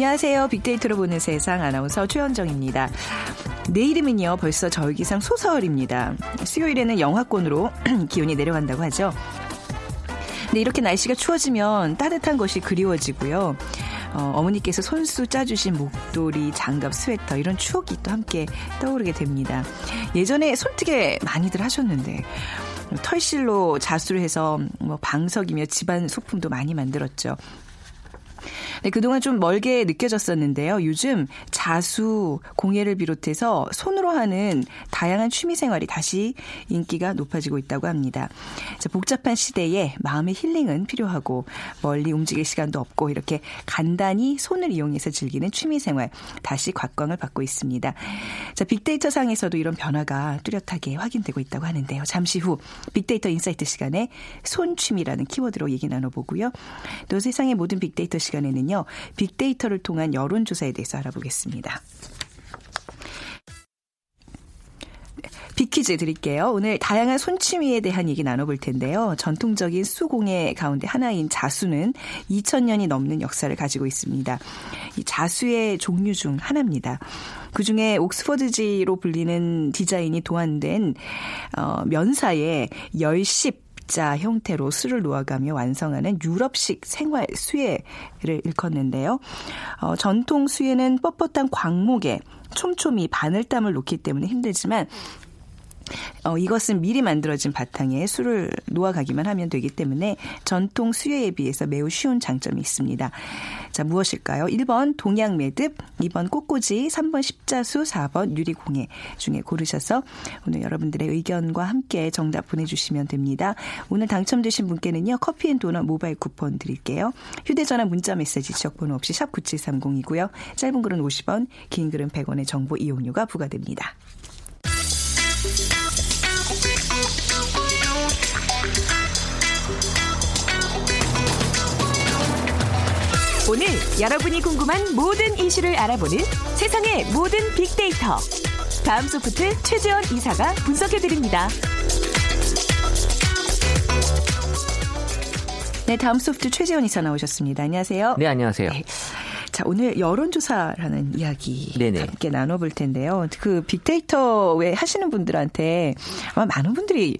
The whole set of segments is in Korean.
안녕하세요. 빅데이터로 보는 세상 아나운서 최현정입니다. 내일이면요 벌써 절기상 소설입니다. 수요일에는 영하권으로 기온이 내려간다고 하죠. 근데 이렇게 날씨가 추워지면 따뜻한 것이 그리워지고요. 어, 어머니께서 손수 짜주신 목도리, 장갑, 스웨터 이런 추억이 또 함께 떠오르게 됩니다. 예전에 손뜨개 많이들 하셨는데 털실로 자수를 해서 뭐 방석이며 집안 소품도 많이 만들었죠. 네, 그동안 좀 멀게 느껴졌었는데요. 요즘 자수, 공예를 비롯해서 손으로 하는 다양한 취미 생활이 다시 인기가 높아지고 있다고 합니다. 자, 복잡한 시대에 마음의 힐링은 필요하고 멀리 움직일 시간도 없고 이렇게 간단히 손을 이용해서 즐기는 취미 생활 다시 각광을 받고 있습니다. 자, 빅데이터 상에서도 이런 변화가 뚜렷하게 확인되고 있다고 하는데요. 잠시 후 빅데이터 insight 시간에 손취미라는 키워드로 얘기 나눠보고요. 또 세상의 모든 빅데이터 시간에는 요. 빅데이터를 통한 여론조사에 대해서 알아보겠습니다. 빅퀴즈 드릴게요. 오늘 다양한 손취미에 대한 얘기 나눠볼 텐데요. 전통적인 수공예 가운데 하나인 자수는 2000년이 넘는 역사를 가지고 있습니다. 이 자수의 종류 중 하나입니다. 그 중에 옥스퍼드지로 불리는 디자인이 도안된 어, 면사에 열십 자 형태로 술을 놓아가며 완성하는 유럽식 생활 수예를 일컫는데요. 어, 전통 수예는 뻣뻣한 광목에 촘촘히 바늘땀을 놓기 때문에 힘들지만 어, 이것은 미리 만들어진 바탕에 술을 놓아가기만 하면 되기 때문에 전통 수예에 비해서 매우 쉬운 장점이 있습니다. 자, 무엇일까요? 1번 동양 매듭, 2번 꽃꽂이, 3번 십자수, 4번 유리공예 중에 고르셔서 오늘 여러분들의 의견과 함께 정답 보내주시면 됩니다. 오늘 당첨되신 분께는요, 커피앤도넛 모바일 쿠폰 드릴게요. 휴대전화 문자 메시지 지역번호 없이 샵 9730이고요. 짧은 글은 50원, 긴 글은 100원의 정보 이용료가 부과됩니다. 오늘 여러분이 궁금한 모든 이슈를 알아보는 세상의 모든 빅데이터. 다음 소프트 최재원 이사가 분석해드립니다. 네, 다음 소프트 최재원 이사 나오셨습니다. 안녕하세요. 네, 안녕하세요. 네. 자, 오늘 여론조사라는 이야기 네네. 함께 나눠볼 텐데요. 그 빅데이터 왜 하시는 분들한테 아마 많은 분들이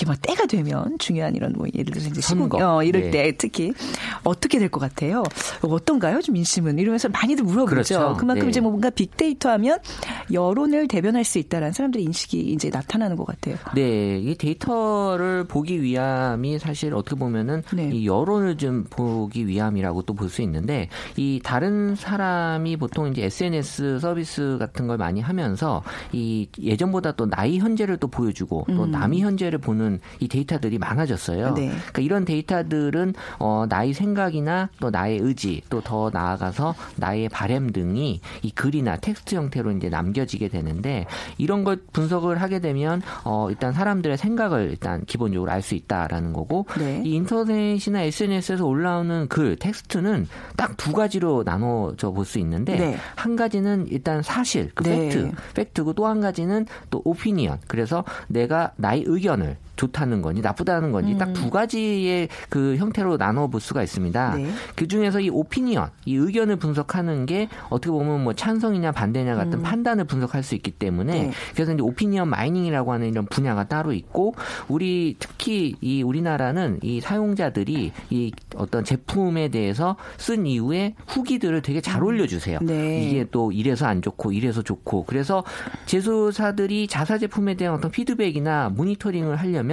이렇게 뭐 때가 되면 중요한 이런 뭐 예를 들어서 이제. 시국, 어, 이럴 네. 때 특히 어떻게 될 것 같아요? 어떤가요? 좀 민심은 이러면서 많이들 물어보죠. 그렇죠. 그만큼 네. 이제 뭐 뭔가 빅데이터 하면 여론을 대변할 수 있다라는 사람들의 인식이 이제 나타나는 것 같아요. 네, 이 데이터를 보기 위함이 사실 어떻게 보면은 네. 이 여론을 좀 보기 위함이라고 또 볼 수 있는데 이 다른 사람이 보통 이제 SNS 서비스 같은 걸 많이 하면서 이 예전보다 또 나이 현재를 또 보여주고 또 음. 남이 현재를 보는 이 데이터들이 많아졌어요. 네. 그러니까 이런 데이터들은 어 나의 생각이나 또 나의 의지 또 더 나아가서 나의 바램 등이 이 글이나 텍스트 형태로 이제 남겨지게 되는데 이런 걸 분석을 하게 되면 어 일단 사람들의 생각을 일단 기본적으로 알 수 있다라는 거고 네. 이 인터넷이나 SNS에서 올라오는 글 텍스트는 딱 두 가지로 나눠져 볼 수 있는데 네. 한 가지는 일단 사실 그 네. 팩트 팩트고 또 한 가지는 또 opinion 그래서 내가 나의 의견을 좋다는 건지 나쁘다는 건지 딱두 가지의 그 형태로 나눠 볼 수가 있습니다. 네. 그 중에서 이 오피니언, 이 의견을 분석하는 게 어떻게 보면 뭐 찬성이냐 반대냐 같은 판단을 분석할 수 있기 때문에 네. 그래서 이제 오피니언 마이닝이라고 하는 이런 분야가 따로 있고 우리 특히 이 우리나라는 이 사용자들이 이 어떤 제품에 대해서 쓴 이후에 후기들을 되게 잘 올려주세요. 네. 이게 또 이래서 안 좋고 이래서 좋고 그래서 제조사들이 자사 제품에 대한 어떤 피드백이나 모니터링을 하려면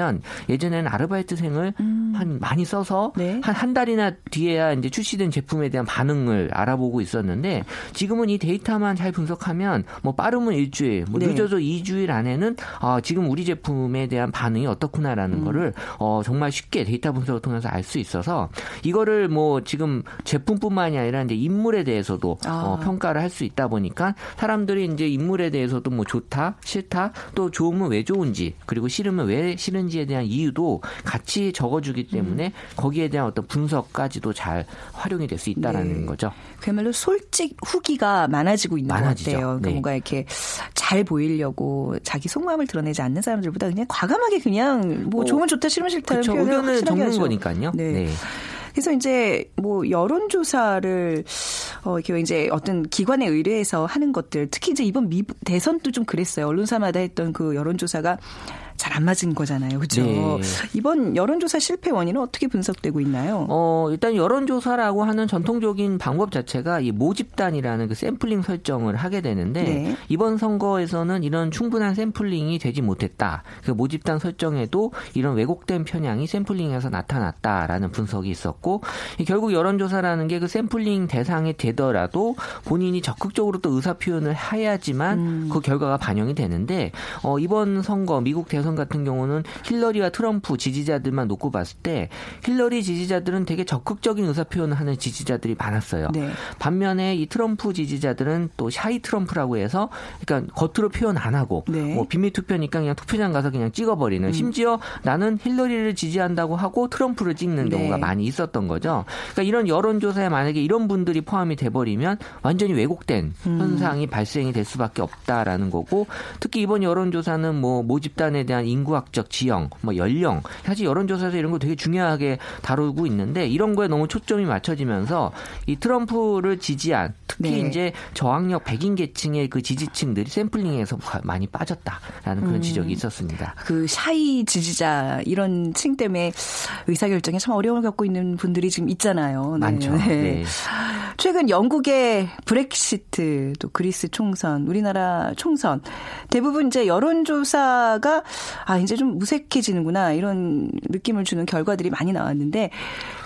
예전에는 아르바이트생을 한 많이 써서 네. 한한 달이나 뒤에야 이제 출시된 제품에 대한 반응을 알아보고 있었는데 지금은 이 데이터만 잘 분석하면 뭐 빠르면 일주일, 뭐 네. 늦어도 2주일 안에는 아, 지금 우리 제품에 대한 반응이 어떻구나라는 거를 어, 정말 쉽게 데이터 분석을 통해서 알 수 있어서 이거를 뭐 지금 제품뿐만이 아니라 이제 인물에 대해서도 아. 어, 평가를 할 수 있다 보니까 사람들이 이제 인물에 대해서도 뭐 좋다, 싫다, 또 좋으면 왜 좋은지 그리고 싫으면 왜 싫은지 에 대한 이유도 같이 적어주기 때문에 거기에 대한 어떤 분석까지도 잘 활용이 될 수 있다라는 네. 거죠. 그야말로 솔직 후기가 많아지고 있는 많아지죠. 것 같아요. 그러니까 네. 뭔가 이렇게 잘 보이려고 자기 속마음을 드러내지 않는 사람들보다 그냥 과감하게 그냥 뭐 어, 좋으면 좋다 싫으면 싫다는. 표현을 의견을 적는 하죠. 거니까요. 네. 네. 그래서 이제 뭐 여론조사를 어 이렇게 이제 어떤 기관에 의뢰해서 하는 것들 특히 이제 이번 미 대선도 좀 그랬어요. 언론사마다 했던 그 여론조사가 잘 안 맞은 거잖아요. 그렇죠? 네. 이번 여론조사 실패 원인은 어떻게 분석되고 있나요? 어, 일단 여론조사라고 하는 전통적인 방법 자체가 이 모집단이라는 그 샘플링 설정을 하게 되는데 네. 이번 선거에서는 이런 충분한 샘플링이 되지 못했다. 그 모집단 설정에도 이런 왜곡된 편향이 샘플링에서 나타났다라는 분석이 있었고 이 결국 여론조사라는 게 그 샘플링 대상이 되더라도 본인이 적극적으로 또 의사 표현을 해야지만 그 결과가 반영이 되는데 어, 이번 선거 미국 대선 같은 경우는 힐러리와 트럼프 지지자들만 놓고 봤을 때 힐러리 지지자들은 되게 적극적인 의사 표현을 하는 지지자들이 많았어요. 네. 반면에 이 트럼프 지지자들은 또 shy 트럼프라고 해서 그러니까 겉으로 표현 안 하고 네. 뭐 비밀 투표니까 그냥 투표장 가서 그냥 찍어버리는 심지어 나는 힐러리를 지지한다고 하고 트럼프를 찍는 네. 경우가 많이 있었던 거죠. 그러니까 이런 여론조사에 만약에 이런 분들이 포함이 돼버리면 완전히 왜곡된 음. 현상이 발생이 될 수밖에 없다라는 거고 특히 이번 여론조사는 뭐 모집단에 대한 인구학적 지형, 뭐 연령 사실 여론조사에서 이런 거 되게 중요하게 다루고 있는데 이런 거에 너무 초점이 맞춰지면서 이 트럼프를 지지한 특히 네. 이제 저학력 백인 계층의 그 지지층들이 샘플링에서 많이 빠졌다라는 음. 그런 지적이 있었습니다. 그 샤이 지지자 이런 층 때문에 의사결정에 참 어려움을 겪고 있는 분들이 지금 있잖아요. 네. 많죠. 네. 최근 영국의 브렉시트, 또 그리스 총선, 우리나라 총선 대부분 이제 여론조사가 아 이제 좀 무색해지는구나 이런 느낌을 주는 결과들이 많이 나왔는데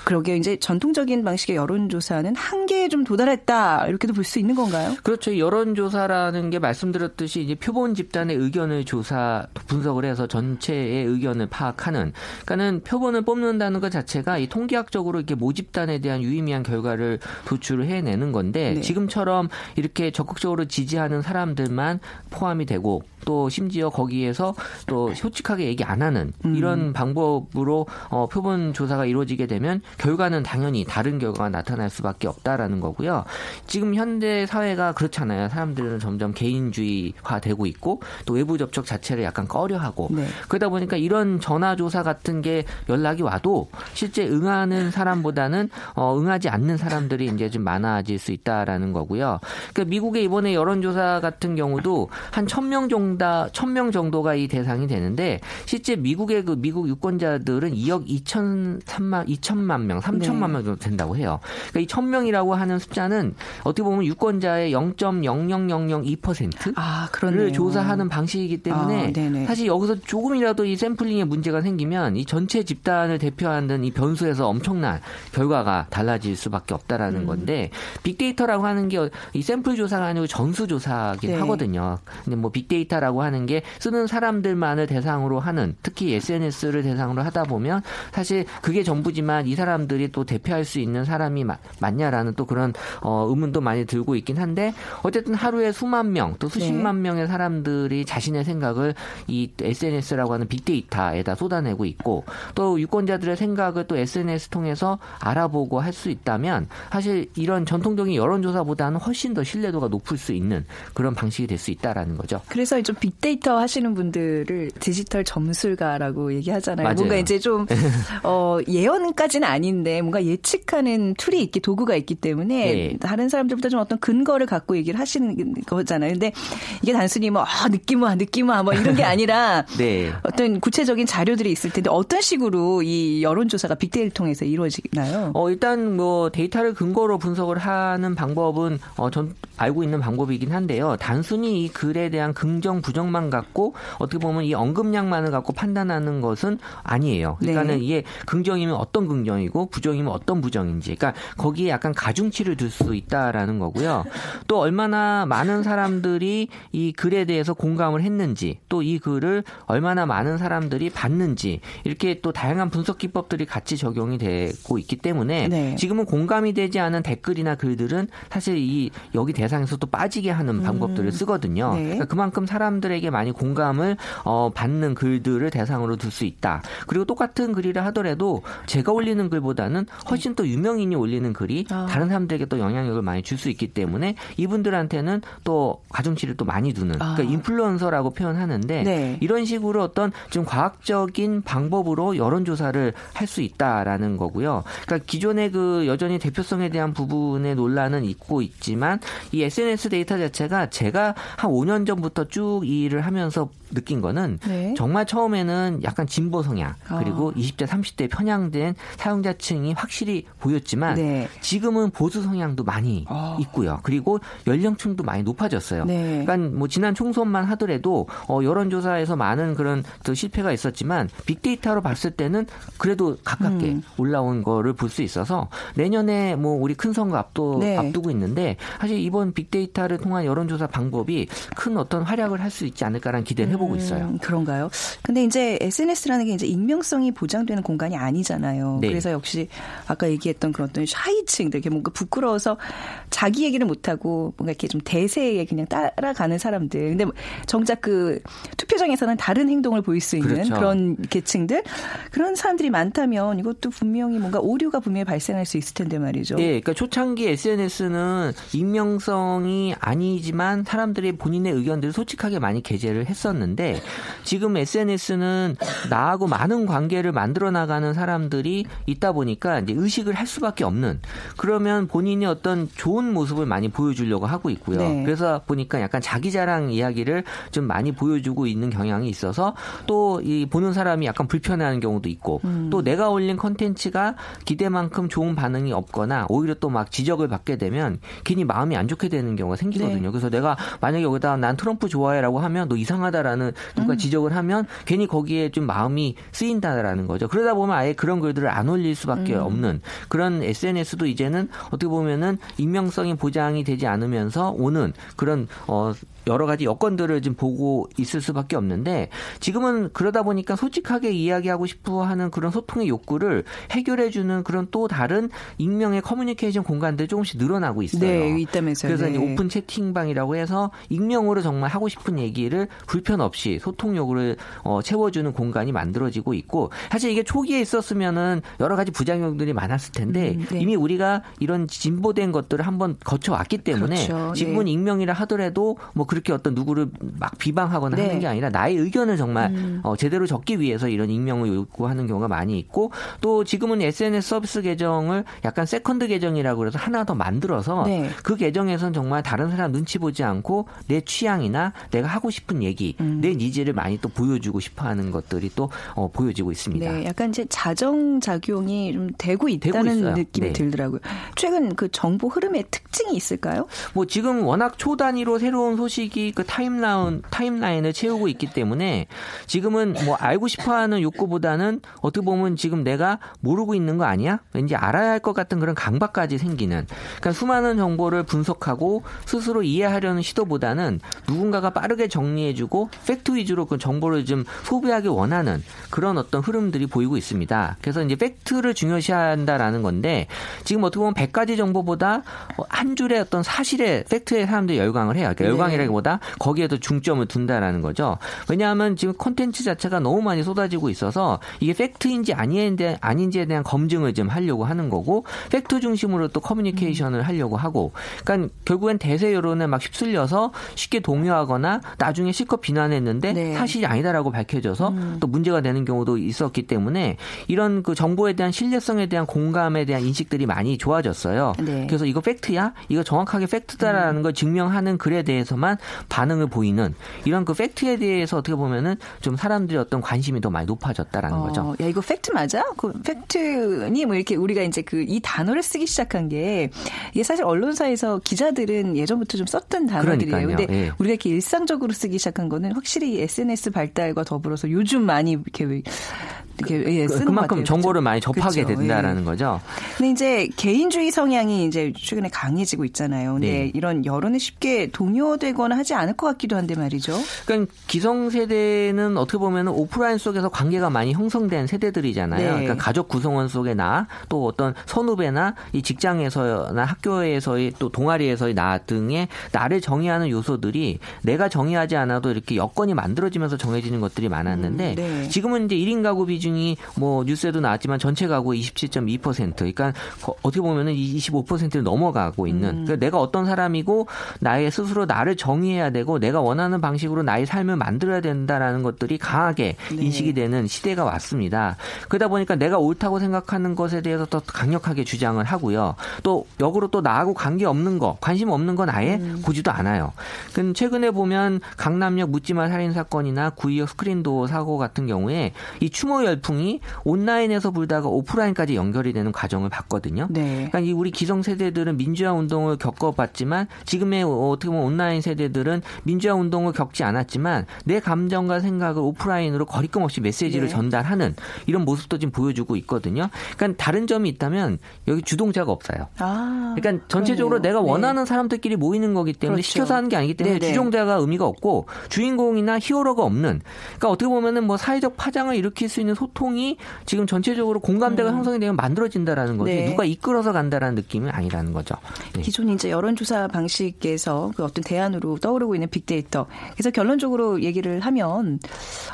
그러게 이제 전통적인 방식의 여론조사는 한계에 좀 도달했다 이렇게도 볼 수 있는 건가요? 그렇죠. 여론조사라는 게 말씀드렸듯이 이제 표본 집단의 의견을 조사 분석을 해서 전체의 의견을 파악하는. 그러니까는 표본을 뽑는다는 것 자체가 이 통계학적으로 이렇게 모집단에 대한 유의미한 결과를 도출을 해내는 건데 네. 지금처럼 이렇게 적극적으로 지지하는 사람들만 포함이 되고 또 심지어 거기에서 또 솔직하게 얘기 안 하는 이런 방법으로 어, 표본 조사가 이루어지게 되면 결과는 당연히 다른 결과가 나타날 수밖에 없다라는 거고요. 지금 현대 사회가 그렇잖아요. 사람들은 점점 개인주의화되고 있고 또 외부 접촉 자체를 약간 꺼려하고 네. 그러다 보니까 이런 전화 조사 같은 게 연락이 와도 실제 응하는 사람보다는 어, 응하지 않는 사람들이 이제 좀 많아질 수 있다라는 거고요. 그러니까 미국의 이번에 여론조사 같은 경우도 한 천 명 정도 천명 정도가 이 대상이 되는데 실제 미국의 그 미국 유권자들은 2억 2천삼만 2천만 명, 3천만 네. 명 정도 된다고 해요. 그러니까 이천 명이라고 하는 숫자는 어떻게 보면 유권자의 0.00002%를 아 그러네요. 조사하는 방식이기 때문에 아. 사실 여기서 조금이라도 이 샘플링에 문제가 생기면 이 전체 집단을 대표하는 이 변수에서 엄청난 결과가 달라질 수밖에 음. 없다라는 건데 빅데이터라고 하는 게 이 샘플 조사가 아니고 전수 조사긴 네. 하거든요. 근데 뭐 빅데이터라고 하는 게 쓰는 사람들만을 대상으로 하는 특히 SNS를 대상으로 하다 보면 사실 그게 전부지만 이 사람들이 또 대표할 수 있는 사람이 마- 맞냐라는 또 그런 어, 의문도 많이 들고 있긴 한데 어쨌든 하루에 수만 명 또 수십만 명의 사람들이 자신의 생각을 이 SNS라고 하는 빅데이터에다 쏟아내고 있고 또 유권자들의 생각을 또 SNS 통해서 알아보고 할 수 있다면 사실 이런 전통적인 여론조사보다는 훨씬 더 신뢰도가 높을 수 있는 그런 방식이 될 수 있다라는 거죠. 그래서 좀 빅데이터 하시는 분들을 디지털 점술가라고 얘기하잖아요. 맞아요. 뭔가 이제 좀 어, 예언까지는 아닌데 뭔가 예측하는 툴이 있기 도구가 있기 때문에 네. 다른 사람들보다 좀 어떤 근거를 갖고 얘기를 하시는 거잖아요. 근데 이게 단순히 뭐 아, 느낌 와 느낌 와 뭐 이런 게 아니라 네. 어떤 구체적인 자료들이 있을 텐데 어떤 식으로 이 여론조사가 빅데이터를 통해서 이루어지나요? 어, 일단 뭐 데이터를 근거로 분석을 하는 방법은 어, 전 알고 있는 방법이긴 한데요. 단순히 이 글에 대한 긍정 긍정 부정만 갖고 어떻게 보면 이 언급량만을 갖고 판단하는 것은 아니에요. 그러니까는 네. 이게 긍정이면 어떤 긍정이고 부정이면 어떤 부정인지. 그러니까 거기에 약간 가중치를 둘 수 있다라는 거고요. 또 얼마나 많은 사람들이 이 글에 대해서 공감을 했는지 또 이 글을 얼마나 많은 사람들이 봤는지 이렇게 또 다양한 분석 기법들이 같이 적용이 되고 있기 때문에 네. 지금은 공감이 되지 않은 댓글이나 글들은 사실 이 여기 대상에서 또 빠지게 하는 방법들을 쓰거든요. 네. 그러니까 그만큼 사람들에게 많이 공감을 어, 받는 글들을 대상으로 둘 수 있다. 그리고 똑같은 글이라 하더라도 제가 올리는 글 보다는 훨씬 또 유명인이 올리는 글이 아. 다른 사람들에게 또 영향력을 많이 줄 수 있기 때문에 이분들한테는 또 가중치를 또 많이 두는 아. 그러니까 인플루언서라고 표현하는데 네. 이런 식으로 어떤 좀 과학적인 방법으로 여론조사를 할 수 있다라는 거고요. 그러니까 기존의 그 여전히 대표성에 대한 부분의 논란은 있고 있지만 이 SNS 데이터 자체가 제가 한 5년 전부터 쭉이 일을 하면서 느낀 거는 네. 정말 처음에는 약간 진보 성향 그리고 아. 20대 30대 편향된 사용자층이 확실히 보였지만 네. 지금은 보수 성향도 많이 아. 있고요. 그리고 연령층도 많이 높아졌어요. 네. 그러니까 뭐 지난 총선만 하더라도 어 여론조사에서 많은 그런 또 실패가 있었지만 빅데이터로 봤을 때는 그래도 가깝게 음. 올라온 거를 볼 수 있어서 내년에 뭐 우리 큰 선거 앞도 네. 앞두고 있는데 사실 이번 빅데이터를 통한 여론조사 방법이 큰 어떤 활약을 할 수 있지 않을까라는 기대를 해보고 있어요. 음, 그런가요? 근데 이제 SNS라는 게 이제 익명성이 보장되는 공간이 아니잖아요. 네. 그래서 역시 아까 얘기했던 그런 어떤 샤이층들, 이렇게 뭔가 부끄러워서 자기 얘기를 못하고 뭔가 이렇게 좀 대세에 그냥 따라가는 사람들. 근데 뭐 정작 그 투표장에서는 다른 행동을 보일 수 있는 그렇죠. 그런 계층들 그런 사람들이 많다면 이것도 분명히 뭔가 오류가 분명히 발생할 수 있을 텐데 말이죠. 예, 그러니까 초창기 SNS는 익명성이 아니지만 사람들이 본인의 의견들을 솔직하게 많이 게재를 했었는데 지금 SNS는 나하고 많은 관계를 만들어 나가는 사람들이 있다 보니까 이제 의식을 할 수밖에 없는 그러면 본인이 어떤 좋은 모습을 많이 보여주려고 하고 있고요. 네. 그래서 보니까 약간 자기 자랑 이야기를 좀 많이 보여주고 있는 경향이 있어서 또 이 보는 사람이 약간 불편해하는 경우도 있고 음. 또 내가 올린 컨텐츠가 기대만큼 좋은 반응이 없거나 오히려 또 막 지적을 받게 되면 괜히 마음이 안 좋게 되는 경우가 생기거든요. 네. 그래서 내가 만약에 여기다 난 트럼프 좋아해라고 하면 너 이상하다라는 누가 지적을 하면 괜히 거기에 좀 마음이 쓰인다라는 거죠. 그러다 보면 아예 그런 글들을 안 올릴 수밖에 없는 그런 SNS도 이제는 어떻게 보면은 익명성이 보장이 되지 않으면서 오는 그런 어 여러 가지 여건들을 좀 보고 있을 수밖에 없는데 지금은 그러다 보니까 솔직하게 이야기하고 싶어 하는 그런 소통의 욕구를 해결해 주는 그런 또 다른 익명의 커뮤니케이션 공간들이 조금씩 늘어나고 있어요. 네, 있다면서요. 그래서 네. 오픈 채팅방이라고 해서 익명으로 정말 하고 싶은 얘기를 불편 없이 소통욕을 어, 채워주는 공간이 만들어지고 있고 사실 이게 초기에 있었으면은 여러 가지 부작용들이 많았을 텐데 음, 네. 이미 우리가 이런 진보된 것들을 한번 거쳐왔기 때문에 그렇죠. 지금은 네. 익명이라 하더라도 뭐 그렇게 어떤 누구를 막 비방하거나 네. 하는 게 아니라 나의 의견을 정말 음. 어, 제대로 적기 위해서 이런 익명을 요구하는 경우가 많이 있고 또 지금은 SNS 서비스 계정을 약간 세컨드 계정이라고 그래서 하나 더 만들어서 네. 그 계정에선 정말 다른 사람 눈치 보지 않고 내 취향이나 내가 하고 싶은 얘기, 음. 내 needs를 많이 또 보여주고 싶어하는 것들이 또 어, 보여지고 있습니다. 네, 약간 이제 자정 작용이 좀 되고 있다는 있어요. 느낌이 네. 들더라고요. 최근 그 정보 흐름의 특징이 있을까요? 뭐 지금 워낙 초 단위로 새로운 소식이 그 타임라인 타임라인을 채우고 있기 때문에 지금은 뭐 알고 싶어하는 욕구보다는 어떻게 보면 지금 내가 모르고 있는 거 아니야? 왠지 알아야 할 것 같은 그런 강박까지 생기는. 그러니까 수많은 정보를 분석하고 스스로 이해하려는 시도보다는 누군가가 빠르게 정리해주고 팩트 위주로 그 정보를 좀 소비하기 원하는 그런 어떤 흐름들이 보이고 있습니다. 그래서 이제 팩트를 중요시한다라는 건데 지금 어떻게 보면 100가지 정보보다 어, 한 줄의 어떤 사실의 팩트에 사람들이 열광을 해요. 그러니까 네. 열광이라기보다 거기에 더 중점을 둔다라는 거죠. 왜냐하면 지금 콘텐츠 자체가 너무 많이 쏟아지고 있어서 이게 팩트인지 아닌지 아닌지에 대한 검증을 좀 하려고 하는 거고 팩트 중심으로 또 커뮤니케이션을 하려고 하고 그러니까 결국엔 대세 여론에 막 휩쓸려서 쉽게 동요하거나 나중에 실컷 비난을 주관했는데 네. 사실이 아니다라고 밝혀져서 또 문제가 되는 경우도 있었기 때문에 이런 그 정보에 대한 신뢰성에 대한 공감에 대한 인식들이 많이 좋아졌어요. 네. 그래서 이거 팩트야? 이거 정확하게 팩트다라는 걸 증명하는 글에 대해서만 반응을 보이는 이런 그 팩트에 대해서 어떻게 보면은 좀 사람들이 어떤 관심이 더 많이 높아졌다라는 어, 거죠. 야 이거 팩트 맞아? 그 팩트니 뭐 이렇게 우리가 이제 그 이 단어를 쓰기 시작한 게 이게 사실 언론사에서 기자들은 예전부터 좀 썼던 단어들이에요. 근데 예. 우리가 이렇게 일상적으로 쓰기 시작한 거는 확실히 SNS 발달과 더불어서 요즘 많이 이렇게 이렇게 예, 쓰는 것 그만큼 같아요. 정보를 그렇죠? 많이 접하게 그렇죠. 된다라는 예. 거죠. 근데 이제 개인주의 성향이 이제 최근에 강해지고 있잖아요. 근데 네. 이런 여론에 쉽게 동요되거나 하지 않을 것 같기도 한데 말이죠. 그러니까 기성세대는 어떻게 보면 오프라인 속에서 관계가 많이 형성된 세대들이잖아요. 네. 그러니까 가족 구성원 속의 나, 또 어떤 선후배나 이 직장에서나 학교에서의 또 동아리에서의 나 등의 나를 정의하는 요소들이 내가 정의하지 않아도 이렇게 여건이 만들어지면서 정해지는 것들이 많았는데 음, 네. 지금은 이제 1인 가구 비중이 뭐 뉴스에도 나왔지만 전체 가구의 27.2% 그러니까 거- 어떻게 보면은 25%를 넘어가고 있는 음. 그러니까 내가 어떤 사람이고 나의 스스로 나를 정의해야 되고 내가 원하는 방식으로 나의 삶을 만들어야 된다라는 것들이 강하게 네. 인식이 되는 시대가 왔습니다. 그러다 보니까 내가 옳다고 생각하는 것에 대해서 더 강력하게 주장을 하고요. 또 역으로 또 나하고 관계 없는 거, 관심 없는 건 아예 음. 보지도 않아요. 그 최근에 보면 강남역 묻지마 살인 사건이나 구의역 스크린도어 사고 같은 경우에 이 추모 열풍이 온라인에서 불다가 오프라인까지 연결이 되는 과정을 봤거든요. 네. 그러니까 이 우리 기성 세대들은 민주화 운동을 겪어봤지만 지금의 어떻게 보면 온라인 세대들은 민주화 운동을 겪지 않았지만 내 감정과 생각을 오프라인으로 거리낌 없이 메시지를 네. 전달하는 이런 모습도 지금 보여주고 있거든요. 그러니까 다른 점이 있다면 여기 주동자가 없어요. 아, 그러니까 전체적으로 그러네요. 내가 네. 원하는 사람들끼리 모이는 거기 때문에 그렇죠. 시켜서 하는 게 아니기 때문에 네네. 주종자가 의미가 없고 주인공 이나 히어로가 없는 그러니까 어떻게 보면은 뭐 사회적 파장을 일으킬 수 있는 소통이 지금 전체적으로 공감대가 형성이 되면 만들어진다라는 거지 음. 네. 누가 이끌어서 간다라는 느낌은 아니라는 거죠. 네. 기존 이제 여론조사 방식에서 그 어떤 대안으로 떠오르고 있는 빅데이터. 그래서 결론적으로 얘기를 하면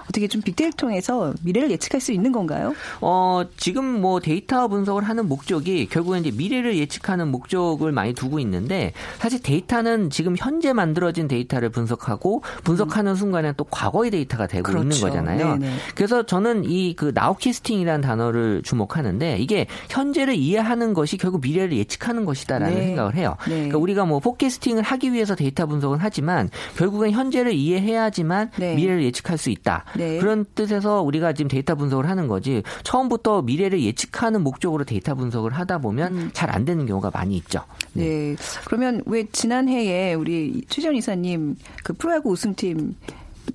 어떻게 좀 빅데이터를 통해서 미래를 예측할 수 있는 건가요? 어, 지금 뭐 데이터 분석을 하는 목적이 결국엔 이제 미래를 예측하는 목적을 많이 두고 있는데 사실 데이터는 지금 현재 만들어진 데이터를 분석하고 분석하는 순간에 또 과거의 데이터가 되고 있는 그렇죠. 거잖아요. 네네. 그래서 저는 이 그 nowcasting이라는 단어를 주목하는데 이게 현재를 이해하는 것이 결국 미래를 예측하는 것이다라는 네. 생각을 해요. 네. 그러니까 우리가 뭐 forecasting을 하기 위해서 데이터 분석은 하지만 결국엔 현재를 이해해야지만 네. 미래를 예측할 수 있다. 네. 그런 뜻에서 우리가 지금 데이터 분석을 하는 거지 처음부터 미래를 예측하는 목적으로 데이터 분석을 하다 보면 잘 안 되는 경우가 많이 있죠. 음. 네. 그러면 왜 지난해에 우리 최재원 이사님 그 프로야구 우승팀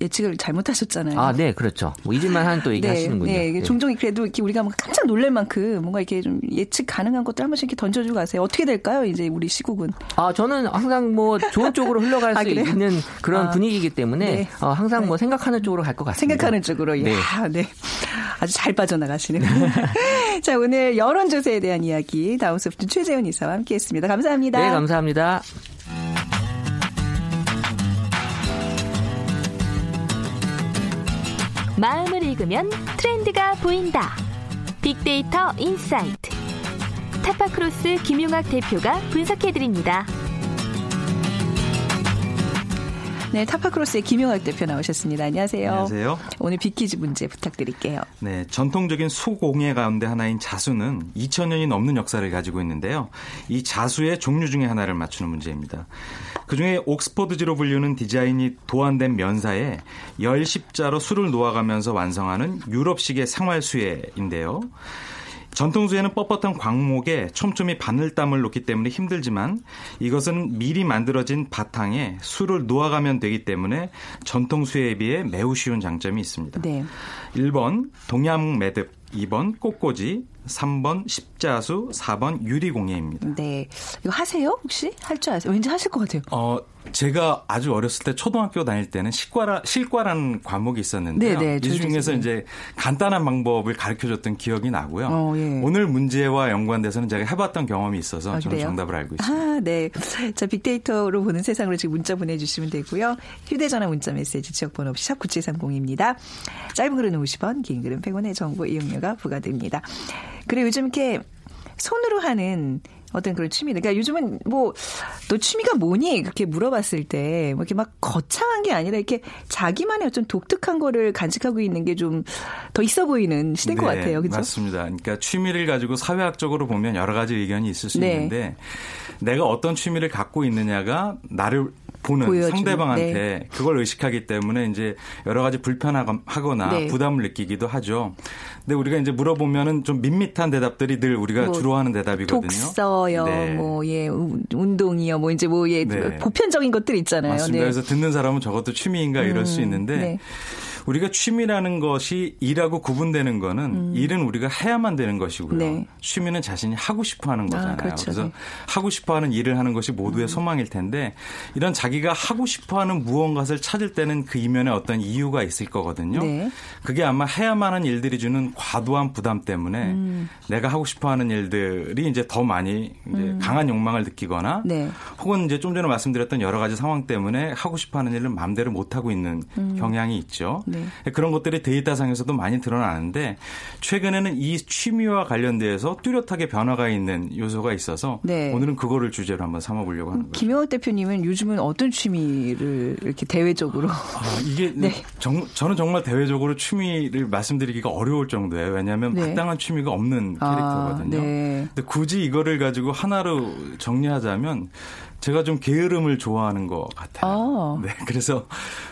예측을 잘못하셨잖아요. 아, 네, 그렇죠. 뭐 잊을만 한 또 얘기하시는군요. 네, 이게 종종 그래도 이렇게 우리가 막 깜짝 놀랄 만큼 뭔가 이렇게 좀 예측 가능한 것들 한 번씩 이렇게 던져주고 가세요. 어떻게 될까요? 이제 우리 시국은. 아, 저는 항상 뭐 좋은 쪽으로 흘러갈 아, 수 그래요? 있는 그런 아, 분위기이기 때문에 네. 어, 항상 뭐 생각하는 쪽으로 갈 것 같습니다. 생각하는 쪽으로. 네. 야, 네. 아주 잘 빠져나가시는. 자, 오늘 여론조사에 대한 이야기 다음소프트 최재원 이사와 함께 했습니다. 감사합니다. 네, 감사합니다. 마음을 읽으면 트렌드가 보인다. 빅데이터 insight. 타파크로스 김용학 대표가 분석해드립니다. 네, 타파크로스의 김용학 대표 나오셨습니다. 안녕하세요. 안녕하세요. 오늘 빅퀴즈 문제 부탁드릴게요. 네, 전통적인 수공예 가운데 하나인 자수는 2000년이 넘는 역사를 가지고 있는데요. 이 자수의 종류 중에 하나를 맞추는 문제입니다. 그중에 옥스퍼드지로 불리는 디자인이 도안된 면사에 열 십자로 수를 놓아가면서 완성하는 유럽식의 생활수예인데요. 전통수에는 뻣뻣한 광목에 촘촘히 바늘땀을 놓기 때문에 힘들지만 이것은 미리 만들어진 바탕에 술을 놓아가면 되기 때문에 전통수에 비해 매우 쉬운 장점이 있습니다. 네. 1번 동양 매듭, 2번 꽃꽂이, 3번 십자수, 4번 유리공예입니다. 네. 이거 하세요? 혹시? 할 줄 아세요? 왠지 하실 것 같아요. 어, 제가 아주 어렸을 때 초등학교 다닐 때는 실과라, 실과라는 과목이 있었는데요. 네, 네, 이 중에서. 이제 간단한 방법을 가르쳐 줬던 기억이 나고요. 어, 예. 오늘 문제와 연관돼서는 제가 해봤던 경험이 있어서 아, 저는 그래요? 정답을 알고 있습니다. 아, 네. 자, 빅데이터로 보는 세상으로 지금 문자 보내주시면 되고요. 휴대전화 문자 메시지 지역번호 없이 샵 9730입니다. 짧은 글은 50원, 긴 글은 100원의 정보 이용료가 부과됩니다. 그리고 요즘 이렇게 손으로 하는 어떤 그런 취미. 그러니까 요즘은 뭐 너 취미가 뭐니? 그렇게 물어봤을 때 뭐 이렇게 막 거창한 게 아니라 이렇게 자기만의 어떤 독특한 거를 간직하고 있는 게 좀 더 있어 보이는 시대인 것 같아요. 그죠? 네, 맞습니다. 그러니까 취미를 가지고 사회학적으로 보면 여러 가지 의견이 있을 수 네. 있는데 내가 어떤 취미를 갖고 있느냐가 나를 보는 보여주는, 상대방한테 네. 그걸 의식하기 때문에 이제 여러 가지 불편하거나 네. 부담을 느끼기도 하죠. 근데 우리가 이제 물어보면은 좀 밋밋한 대답들이 늘 우리가 뭐 주로 하는 대답이거든요. 독서요, 네. 뭐, 예, 운- 운동이요, 뭐, 이제 뭐, 예, 네. 보편적인 것들 있잖아요. 맞습니다. 네. 그래서 듣는 사람은 저것도 취미인가 이럴 수 음, 있는데 네. 우리가 취미라는 것이 일하고 구분되는 거는 일은 우리가 해야만 되는 것이고요. 음. 네. 취미는 자신이 하고 싶어 하는 거잖아요. 그렇죠. 래서 네. 음. 하고 싶어 하는 일을 하는 것이 모두의 소망일 텐데 이런 자기가 하고 싶어 하는 무언가를 찾을 때는 그 이면에 어떤 이유가 있을 거거든요. 네. 그게 아마 해야만 하는 일들이 주는 과도한 부담 때문에 음. 내가 하고 싶어 하는 일들이 이제 더 많이 이제 강한 욕망을 느끼거나 네. 혹은 이제 좀 전에 말씀드렸던 여러 가지 상황 때문에 하고 싶어 하는 일을 마음대로 못 하고 있는 경향이 있죠. 네. 그런 것들이 데이터상에서도 많이 드러나는데 최근에는 이 취미와 관련돼서 뚜렷하게 변화가 있는 요소가 있어서 네. 오늘은 그거를 주제로 한번 삼아보려고 하는 거죠. 김영학 대표님은 요즘은 어떤 취미를 이렇게 대외적으로 아, 이게 네. 정- 저는 정말 대외적으로 취미를 말씀드리기가 어려울 정도예요. 왜냐하면 네. 마땅한 취미가 없는 아, 캐릭터거든요. 네. 근데 굳이 이거를 가지고 하나로 정리하자면 제가 좀 게으름을 좋아하는 것 같아요. 아. 네, 그래서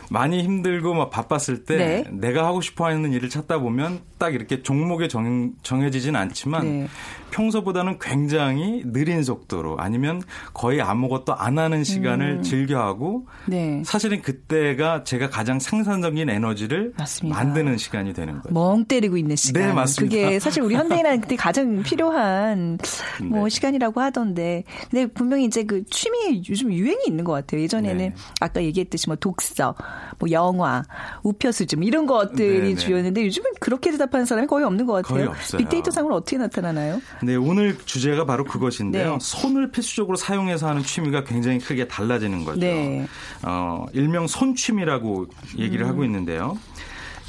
많이 힘들고 막 바빴을 때 네. 내가 하고 싶어하는 일을 찾다 보면 딱 이렇게 종목에 정, 정해지진 않지만 네. 평소보다는 굉장히 느린 속도로 아니면 거의 아무것도 안 하는 시간을 음. 즐겨하고 네. 사실은 그때가 제가 가장 생산적인 에너지를 맞습니다. 만드는 시간이 되는 거죠. 멍 때리고 있는 시간. 네, 맞습니다. 그게 사실 우리 현대인한테 가장 필요한 뭐 네. 시간이라고 하던데. 근데 분명히 이제 그 취미에 요즘 유행이 있는 것 같아요. 예전에는 네. 아까 얘기했듯이 뭐 독서, 뭐 영화, 우표수집 뭐 이런 것들이 네, 네. 주였는데 요즘은 그렇게 대답하는 사람이 거의 없는 것 같아요. 거의 없어요. 빅데이터 상으로 어떻게 나타나나요? 네, 오늘 주제가 바로 그것인데요. 네. 손을 필수적으로 사용해서 하는 취미가 굉장히 크게 달라지는 거죠. 네. 어, 일명 손취미라고 얘기를 음. 하고 있는데요.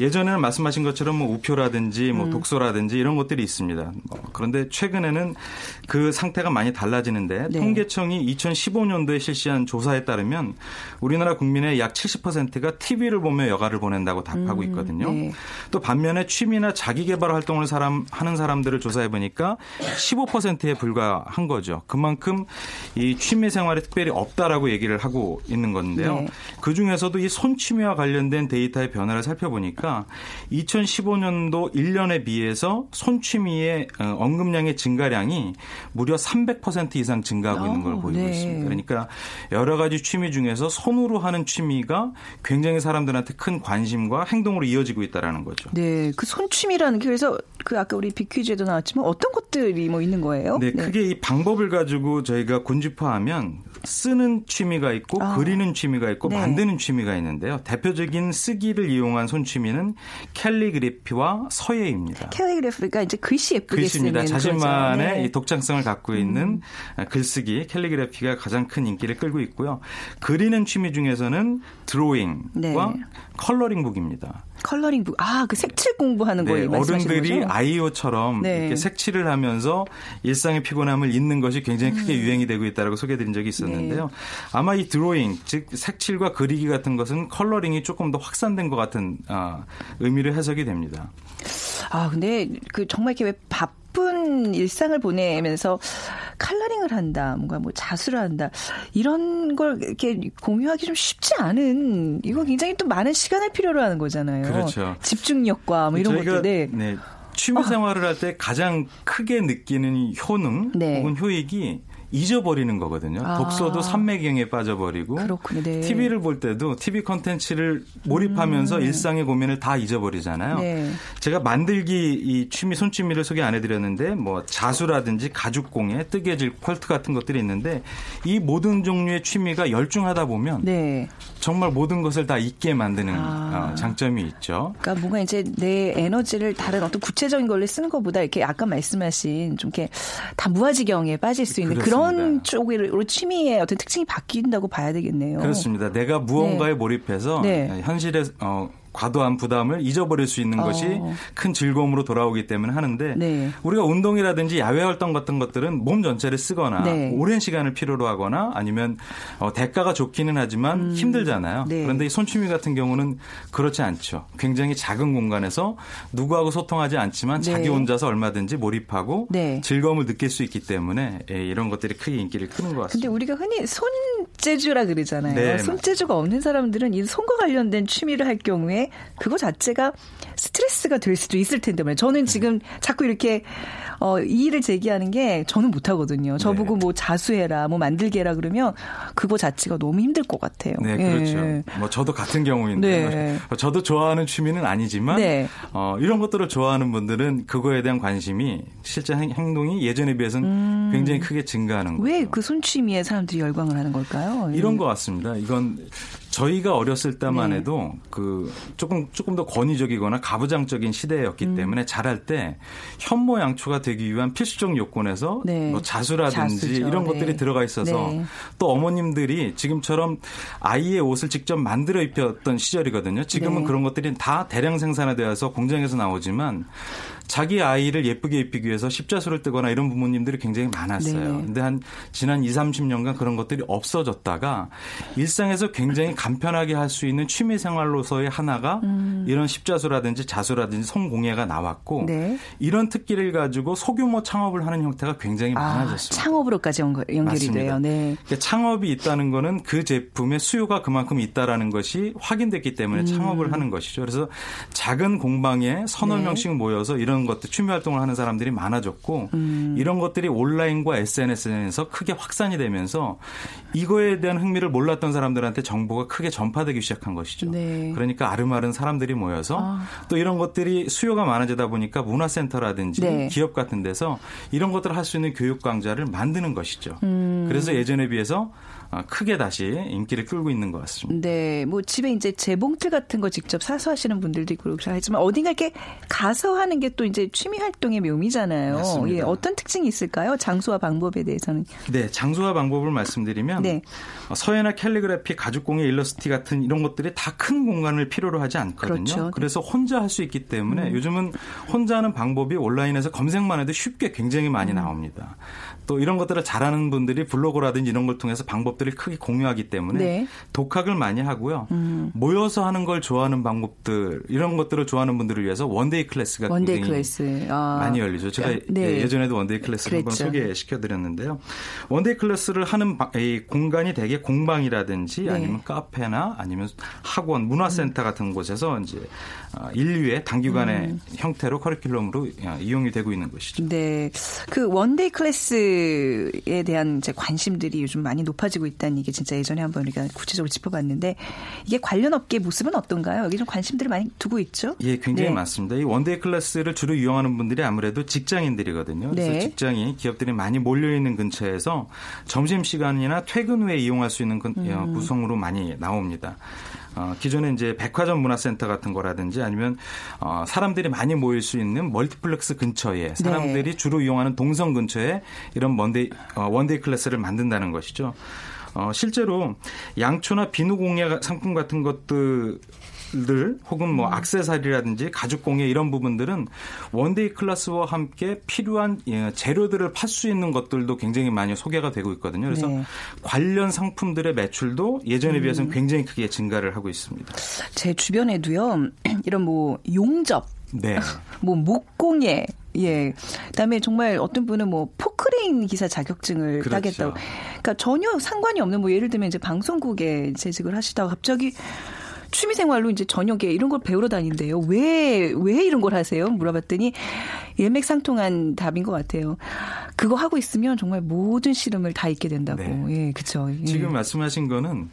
예전에는 말씀하신 것처럼 뭐 우표라든지 음. 뭐 독서라든지 이런 것들이 있습니다. 뭐 그런데 최근에는 그 상태가 많이 달라지는데 네. 통계청이 2015년도에 실시한 조사에 따르면 우리나라 국민의 약 70%가 TV를 보며 여가를 보낸다고 답하고 있거든요. 네. 또 반면에 취미나 자기 개발 활동을 사람 하는 사람들을 조사해 보니까 15%에 불과한 거죠. 그만큼 이 취미 생활에 특별히 없다라고 얘기를 하고 있는 건데요. 네. 그 중에서도 이 손취미와 관련된 데이터의 변화를 살펴보니까 2015년도 1년에 비해서 손취미의 어, 언급량의 증가량이 무려 300% 이상 증가하고 있는 걸 어, 보이고 네. 있습니다. 그러니까 여러 가지 취미 중에서 손으로 하는 취미가 굉장히 사람들한테 큰 관심과 행동으로 이어지고 있다라는 거죠. 네, 그 손취미라는 게 그래서 그 아까 우리 비퀴즈에도 나왔지만 어떤 것들이 뭐 있는 거예요? 네, 크게 이 방법을 가지고 저희가 군집화하면 쓰는 취미가 있고 아. 그리는 취미가 있고 네. 만드는 취미가 있는데요. 대표적인 쓰기를 이용한 손취미 는 캘리그래피와 서예입니다. 캘리그래피가 이제 글씨 예쁘게 글씨입니다. 자신만의. 네. 이 독창성을 갖고 있는 음. 글쓰기, 캘리그래피가 가장 큰 인기를 끌고 있고요. 그리는 취미 중에서는 드로잉과 네. coloring book입니다. coloring book. 아, 그 색칠 공부하는 네, 거예요. 말씀하시는 어른들이 거죠? 아이처럼 네. 이렇게 색칠을 하면서 일상의 피곤함을 잊는 것이 굉장히 크게 유행이 되고 있다고 소개드린 적이 있었는데요. 음. 네. 아마 이 드로잉, 즉 색칠과 그리기 같은 것은 coloring이 조금 더 확산된 것 같은 아, 의미를 해석이 됩니다. 아, 근데 그 정말 이렇게 왜 바쁜 일상을 보내면서 coloring을 한다, 뭔가 뭐 자수를 한다, 이런 걸 이렇게 공유하기 좀 쉽지 않은, 이거 굉장히 또 많은 시간을 필요로 하는 거잖아요. 그렇죠. 집중력과 뭐 이런 저희가 것들. 네. 네, 취미 생활을 할 때 가장 크게 느끼는 효능 네. 혹은 효익이 잊어버리는 거거든요. 아. 독서도 삼매경에 빠져버리고 그렇군요. 네. TV를 볼 때도 TV 컨텐츠를 몰입하면서 일상의 고민을 다 잊어버리잖아요. 음. 네. 제가 만들기 이 취미 손취미를 소개 안 해드렸는데 뭐 자수라든지 가죽공예, 뜨개질, 퀄트 같은 것들이 있는데 이 모든 종류의 취미가 열중하다 보면 네. 정말 모든 것을 다 잊게 만드는 아. 어, 장점이 있죠. 그러니까 뭔가 이제 내 에너지를 다른 어떤 구체적인 걸로 쓰는 것보다 이렇게 아까 말씀하신 좀 이렇게 다 무아지경에 빠질 수 있는 그렇습니다. 그런 쪽으로 취미의 어떤 특징이 바뀐다고 봐야 되겠네요. 그렇습니다. 내가 무언가에 네. 몰입해서 네. 현실에 어, 과도한 부담을 잊어버릴 수 있는 어. 것이 큰 즐거움으로 돌아오기 때문에 하는데 네. 우리가 운동이라든지 야외 활동 같은 것들은 몸 전체를 쓰거나 네. 오랜 시간을 필요로 하거나 아니면 어, 대가가 좋기는 하지만 힘들잖아요. 네. 그런데 이 손취미 같은 경우는 그렇지 않죠. 굉장히 작은 공간에서 누구하고 소통하지 않지만 네. 자기 혼자서 얼마든지 몰입하고 네. 즐거움을 느낄 수 있기 때문에 예, 이런 것들이 크게 인기를 끄는 것 근데 같습니다. 우리가 흔히 손재주라 그러잖아요. 네, 손재주가 없는 사람들은 이 손과 관련된 취미를 할 경우에 그거 자체가 스트레스가 될 수도 있을 텐데 말이에요. 저는 지금 자꾸 이렇게 어, 이의를 제기하는 게 저는 못하거든요. 저보고 뭐 자수해라, 뭐 만들게라 그러면 그거 자체가 너무 힘들 것 같아요. 네, 예. 그렇죠. 뭐 저도 같은 경우인데 네. 저도 좋아하는 취미는 아니지만 네. 어, 이런 것들을 좋아하는 분들은 그거에 대한 관심이 실제 행- 행동이 예전에 비해서는 굉장히 크게 증가하는 거예요. 음. 왜그 손취미에 사람들이 열광을 하는 걸까요? 예. 이런 것 같습니다. 이건 저희가 어렸을 때만 네. 해도 그 조금 조금 더 권위적이거나 가부장적인 시대였기 음. 때문에 자랄 때 현모양초가 되기 위한 필수적 요건에서 네. 뭐 자수라든지 자수죠. 이런 네. 것들이 들어가 있어서 네. 또 어머님들이 지금처럼 아이의 옷을 직접 만들어 입혔던 시절이거든요. 지금은 네. 그런 것들이 다 대량 생산화되어서 공장에서 나오지만 자기 아이를 예쁘게 입히기 위해서 십자수를 뜨거나 이런 부모님들이 굉장히 많았어요. 네. 근데 한 지난 2, 30년간 그런 것들이 없어졌다가 일상에서 굉장히 간편하게 할 수 있는 취미 생활로서의 하나가 이런 십자수라든지 자수라든지 성공예가 나왔고 음. 네. 이런 특기를 가지고 소규모 창업을 하는 형태가 굉장히 아, 많아졌습니다. 창업으로까지 연결- 연결이 맞습니다. 돼요. 네. 그러니까 창업이 있다는 거는 그 제품의 수요가 그만큼 있다라는 것이 확인됐기 때문에 창업을 하는 것이죠. 그래서 작은 공방에 서너 음. 네. 명씩 모여서 이런 것들 취미 활동을 하는 사람들이 많아졌고 음. 이런 것들이 온라인과 SNS에서 크게 확산이 되면서 이거에 대한 흥미를 몰랐던 사람들한테 정보가 크게 전파되기 시작한 것이죠. 네. 그러니까 아름아름 사람들이 모여서 아. 또 이런 것들이 수요가 많아지다 보니까 문화센터라든지 네. 기업 같은 데서 이런 것들을 할 수 있는 교육 강좌를 만드는 것이죠. 음. 그래서 예전에 비해서 어, 크게 다시 인기를 끌고 있는 것 같습니다. 네, 뭐 집에 이제 재봉틀 같은 거 직접 사서 하시는 분들도 있고 그렇게 하지만 어딘가 이렇게 가서 하는 게 또 이제 취미 활동의 묘미잖아요. 맞습니다. 예, 어떤 특징이 있을까요? 장소와 방법에 대해서는. 네, 장소와 방법을 말씀드리면 네. 어, 서예나 캘리그래피, 가죽공예, 일러스트 같은 이런 것들이 다 큰 공간을 필요로 하지 않거든요. 그렇죠. 그래서 혼자 할 수 있기 때문에 음. 요즘은 혼자 하는 방법이 온라인에서 검색만 해도 쉽게 굉장히 음. 많이 나옵니다. 또 이런 것들을 잘하는 분들이 블로그라든지 이런 걸 통해서 방법 들을 크게 공유하기 때문에 네. 음. 독학을 많이 하고요. 모여서 하는 걸 좋아하는 방법들 이런 것들을 좋아하는 분들을 위해서 one-day class가 one-day class. 아. 많이 열리죠. 제가 네. 예, 예전에도 one-day class를 한번. 소개시켜 드렸는데요. one-day class를 하는 바- 공간이 대개 공방이라든지 네. 아니면 카페나 아니면 학원, 문화센터 같은 곳에서 이제 어, 일일의 단기간의 음. 형태로 커리큘럼으로 어, 이용이 되고 있는 것이죠. 네. 그 one-day class에 대한 이제 관심들이 요즘 많이 높아지고 있다는 얘기 진짜 예전에 한번 우리가 구체적으로 짚어봤는데 이게 관련 업계 모습은 어떤가요? 여기 좀 관심들을 많이 두고 있죠? 예, 굉장히 네. 많습니다. 이 one-day class를 주로 이용하는 분들이 아무래도 직장인들이거든요. 그래서 네. 직장이 기업들이 많이 몰려 있는 근처에서 점심 시간이나 퇴근 후에 이용할 수 있는 근- 어, 음. 구성으로 많이 나옵니다. 어, 기존에 이제 백화점 문화센터 같은 거라든지 아니면 어, 사람들이 많이 모일 수 있는 멀티플렉스 근처에 사람들이 네. 주로 이용하는 동선 근처에 이런 one-day, 어, one-day class를 만든다는 것이죠. 어, 실제로 양초나 비누 공예 상품 같은 것들 들 혹은 뭐 음. 악세사리라든지 가죽 공예 이런 부분들은 one-day class와 함께 필요한 예, 재료들을 팔 수 있는 것들도 굉장히 많이 소개가 되고 있거든요. 그래서 네. 음. 관련 상품들의 매출도 예전에 비해서는 굉장히 크게 증가를 하고 있습니다. 제 주변에도요, 이런 뭐 용접, 네. 뭐 목공예, 예. 그다음에 정말 어떤 분은 뭐 포크레인 기사 자격증을 그렇죠. 따겠다고. 그러니까 전혀 상관이 없는 뭐 예를 들면 이제 방송국에 재직을 하시다가 갑자기 취미 생활로 이제 저녁에 이런 걸 배우러 다닌대요. 왜, 왜 이런 걸 하세요? 물어봤더니 일맥상통한 답인 것 같아요. 그거 하고 있으면 정말 모든 시름을 다 잊게 된다고. 네. 예, 그쵸. 예. 지금 말씀하신 거는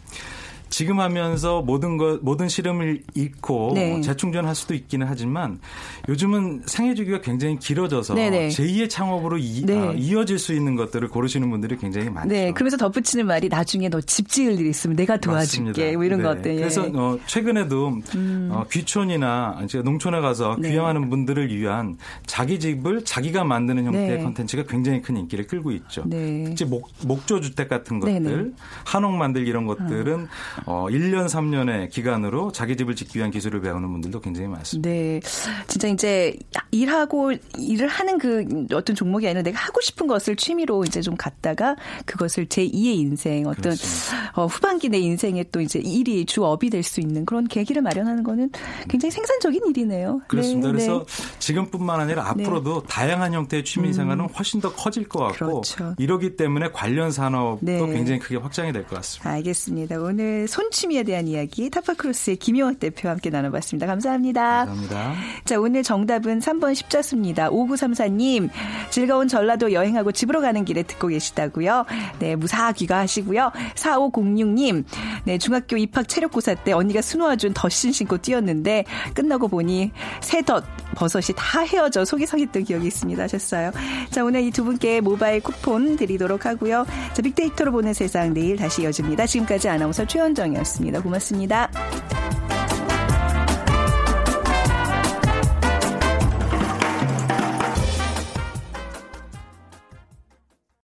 지금 하면서 모든 것 모든 시름을 잃고 네. 재충전할 수도 있기는 하지만 요즘은 생애 주기가 굉장히 길어져서 네네. 제2의 창업으로 이, 네. 어, 이어질 수 있는 것들을 고르시는 분들이 굉장히 많죠. 네, 그러면서 덧붙이는 말이 나중에 너 집 지을 일 있으면 내가 도와줄게. 뭐 이런 네. 거 어때? 예. 그래서 어, 최근에도 어, 귀촌이나 농촌에 가서 네. 귀향하는 분들을 위한 자기 집을 자기가 만드는 형태의 네. 컨텐츠가 굉장히 큰 인기를 끌고 있죠. 네. 특히 목, 목조 주택 같은 것들. 한옥 만들기 이런 것들은 어, 1년, 3년의 기간으로 자기 집을 짓기 위한 기술을 배우는 분들도 굉장히 많습니다. 네. 진짜 이제 일하고 일을 하는 그 어떤 종목이 아니라 내가 하고 싶은 것을 취미로 이제 좀 갖다가 그것을 제2의 인생 어떤 어, 후반기 내 인생에 또 이제 일이 주업이 될 수 있는 그런 계기를 마련하는 거는 굉장히 생산적인 일이네요. 그렇습니다. 네, 그래서 네. 지금뿐만 아니라 앞으로도 다양한 형태의 취미 생활은 훨씬 더 커질 것 같고 음. 그렇죠. 이러기 때문에 관련 산업도 네. 굉장히 크게 확장이 될 것 같습니다. 알겠습니다. 오늘 손취미에 대한 이야기 타파크로스의 김용학 대표와 함께 나눠봤습니다. 감사합니다. 감사합니다. 자, 오늘 정답은 3번 십자수입니다. 5934님, 즐거운 전라도 여행하고 집으로 가는 길에 듣고 계시다고요. 네, 무사 귀가하시고요. 4506님, 네, 중학교 입학 체력고사 때 언니가 수놓아준 덧신 신고 뛰었는데 끝나고 보니 새 덧, 버섯이 다 헤어져 속이 상했던 기억이 있습니다 하셨어요. 자, 오늘 이 두 분께 모바일 쿠폰 드리도록 하고요. 자, 빅데이터로 보는 세상 내일 다시 이어집니다. 지금까지 아나운서 최현 심은정이었습니다. 고맙습니다.